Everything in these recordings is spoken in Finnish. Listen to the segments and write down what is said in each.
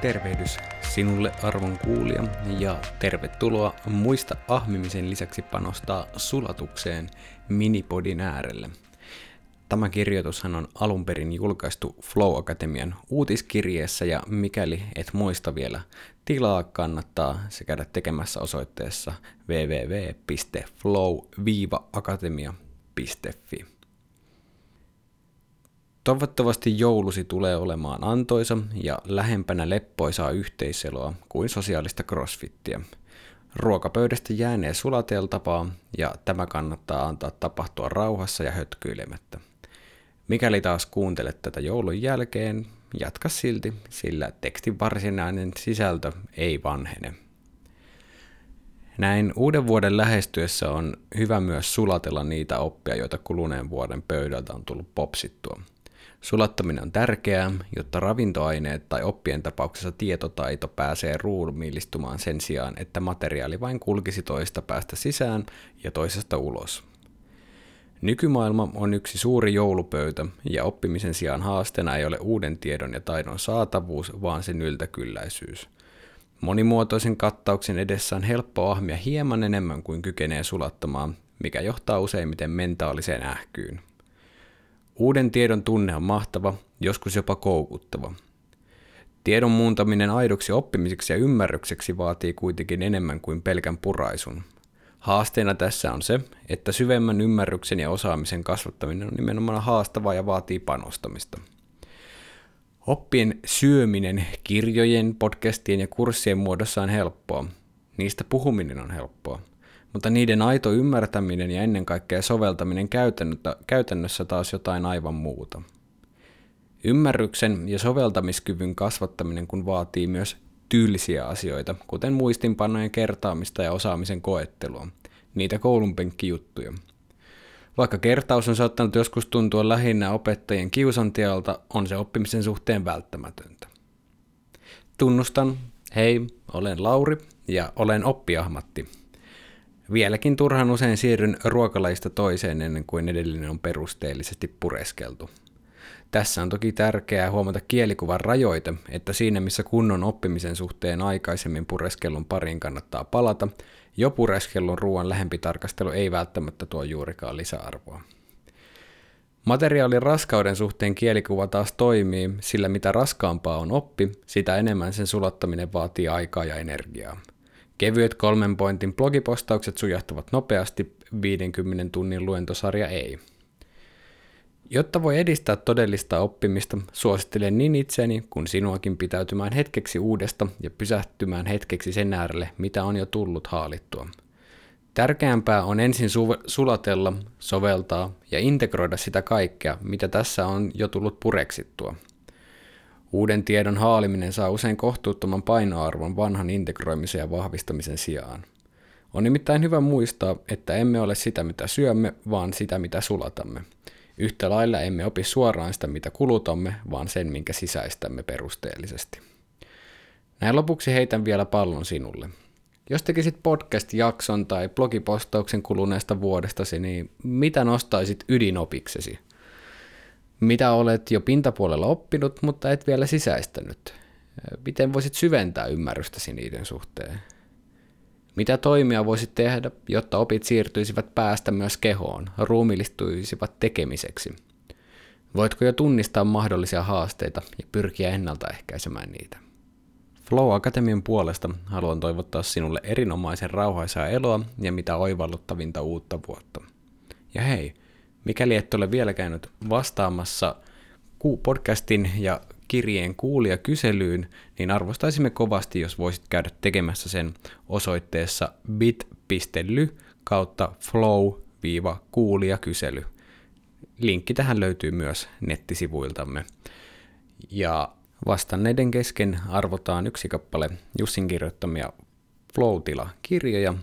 Tervehdys sinulle arvon kuulija ja tervetuloa muista ahmimisen lisäksi panostaa sulatukseen Minipodin äärelle. Tämä kirjoitushan on alun perin julkaistu Flow Akatemian uutiskirjeessä ja mikäli et muista vielä tilaa, kannattaa se käydä tekemässä osoitteessa www.flow-akatemia.fi. Toivottavasti joulusi tulee olemaan antoisa ja lähempänä leppoisaa yhteiseloa kuin sosiaalista crossfittiä. Ruokapöydästä jäänee sulateltavaa ja tämä kannattaa antaa tapahtua rauhassa ja hötkyilemättä. Mikäli taas kuuntelet tätä joulun jälkeen, jatka silti, sillä tekstin varsinainen sisältö ei vanhene. Näin uuden vuoden lähestyessä on hyvä myös sulatella niitä oppia, joita kuluneen vuoden pöydältä on tullut popsittua – Sulattaminen on tärkeää, jotta ravintoaineet tai oppien tapauksessa tietotaito pääsee ruumiillistumaan sen sijaan, että materiaali vain kulkisi toista päästä sisään ja toisesta ulos. Nykymaailma on yksi suuri joulupöytä, ja oppimisen sijaan haasteena ei ole uuden tiedon ja taidon saatavuus, vaan sen yltäkylläisyys. Monimuotoisen kattauksen edessä on helppo ahmia hieman enemmän kuin kykenee sulattamaan, mikä johtaa useimmiten mentaaliseen ähkyyn. Uuden tiedon tunne on mahtava, joskus jopa koukuttava. Tiedon muuntaminen aidoksi oppimiseksi ja ymmärrykseksi vaatii kuitenkin enemmän kuin pelkän puraisun. Haasteena tässä on se, että syvemmän ymmärryksen ja osaamisen kasvattaminen on nimenomaan haastavaa ja vaatii panostamista. Oppien syöminen kirjojen, podcastien ja kurssien muodossa on helppoa. Niistä puhuminen on helppoa mutta niiden aito ymmärtäminen ja ennen kaikkea soveltaminen käytännössä taas jotain aivan muuta. Ymmärryksen ja soveltamiskyvyn kasvattaminen kun vaatii myös tyylisiä asioita, kuten muistinpanojen kertaamista ja osaamisen koettelua, niitä koulunpenkkijuttuja. Vaikka kertaus on saattanut joskus tuntua lähinnä opettajien kiusantialta, on se oppimisen suhteen välttämätöntä. Tunnustan, hei, olen Lauri ja olen oppiahmatti – Vieläkin turhan usein siirryn ruokalaista toiseen ennen kuin edellinen on perusteellisesti pureskeltu. Tässä on toki tärkeää huomata kielikuvan rajoite, että siinä missä kunnon oppimisen suhteen aikaisemmin pureskellun pariin kannattaa palata, jo pureskellun ruoan lähempi tarkastelu ei välttämättä tuo juurikaan lisäarvoa. Materiaalin raskauden suhteen kielikuva taas toimii, sillä mitä raskaampaa on oppi, sitä enemmän sen sulattaminen vaatii aikaa ja energiaa – Kevyet kolmen pointin blogipostaukset sujahtuvat nopeasti, 50 tunnin luentosarja ei. Jotta voi edistää todellista oppimista, suosittelen niin itseni kuin sinuakin pitäytymään hetkeksi uudesta ja pysähtymään hetkeksi sen äärelle, mitä on jo tullut haalittua. Tärkeämpää on ensin su- sulatella, soveltaa ja integroida sitä kaikkea, mitä tässä on jo tullut pureksittua – Uuden tiedon haaliminen saa usein kohtuuttoman painoarvon vanhan integroimisen ja vahvistamisen sijaan. On nimittäin hyvä muistaa, että emme ole sitä mitä syömme, vaan sitä mitä sulatamme. Yhtä lailla emme opi suoraan sitä mitä kulutamme, vaan sen minkä sisäistämme perusteellisesti. Näin lopuksi heitän vielä pallon sinulle. Jos tekisit podcast-jakson tai blogipostauksen kuluneesta vuodestasi, niin mitä nostaisit ydinopiksesi – mitä olet jo pintapuolella oppinut, mutta et vielä sisäistänyt? Miten voisit syventää ymmärrystäsi niiden suhteen? Mitä toimia voisit tehdä, jotta opit siirtyisivät päästä myös kehoon, ruumillistuisivat tekemiseksi? Voitko jo tunnistaa mahdollisia haasteita ja pyrkiä ennaltaehkäisemään niitä? Flow Akatemian puolesta haluan toivottaa sinulle erinomaisen rauhaisaa eloa ja mitä oivalluttavinta uutta vuotta. Ja hei, Mikäli et ole vielä käynyt vastaamassa podcastin ja kirjeen kuulija kyselyyn, niin arvostaisimme kovasti, jos voisit käydä tekemässä sen osoitteessa bit.ly kautta flow-kuulijakysely. Linkki tähän löytyy myös nettisivuiltamme. Ja vastanneiden kesken arvotaan yksi kappale Jussin kirjoittamia Flow-tila-kirjoja,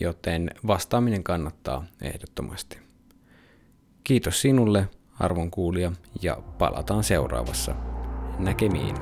joten vastaaminen kannattaa ehdottomasti. Kiitos sinulle, arvon kuulija, ja palataan seuraavassa. Näkemiin.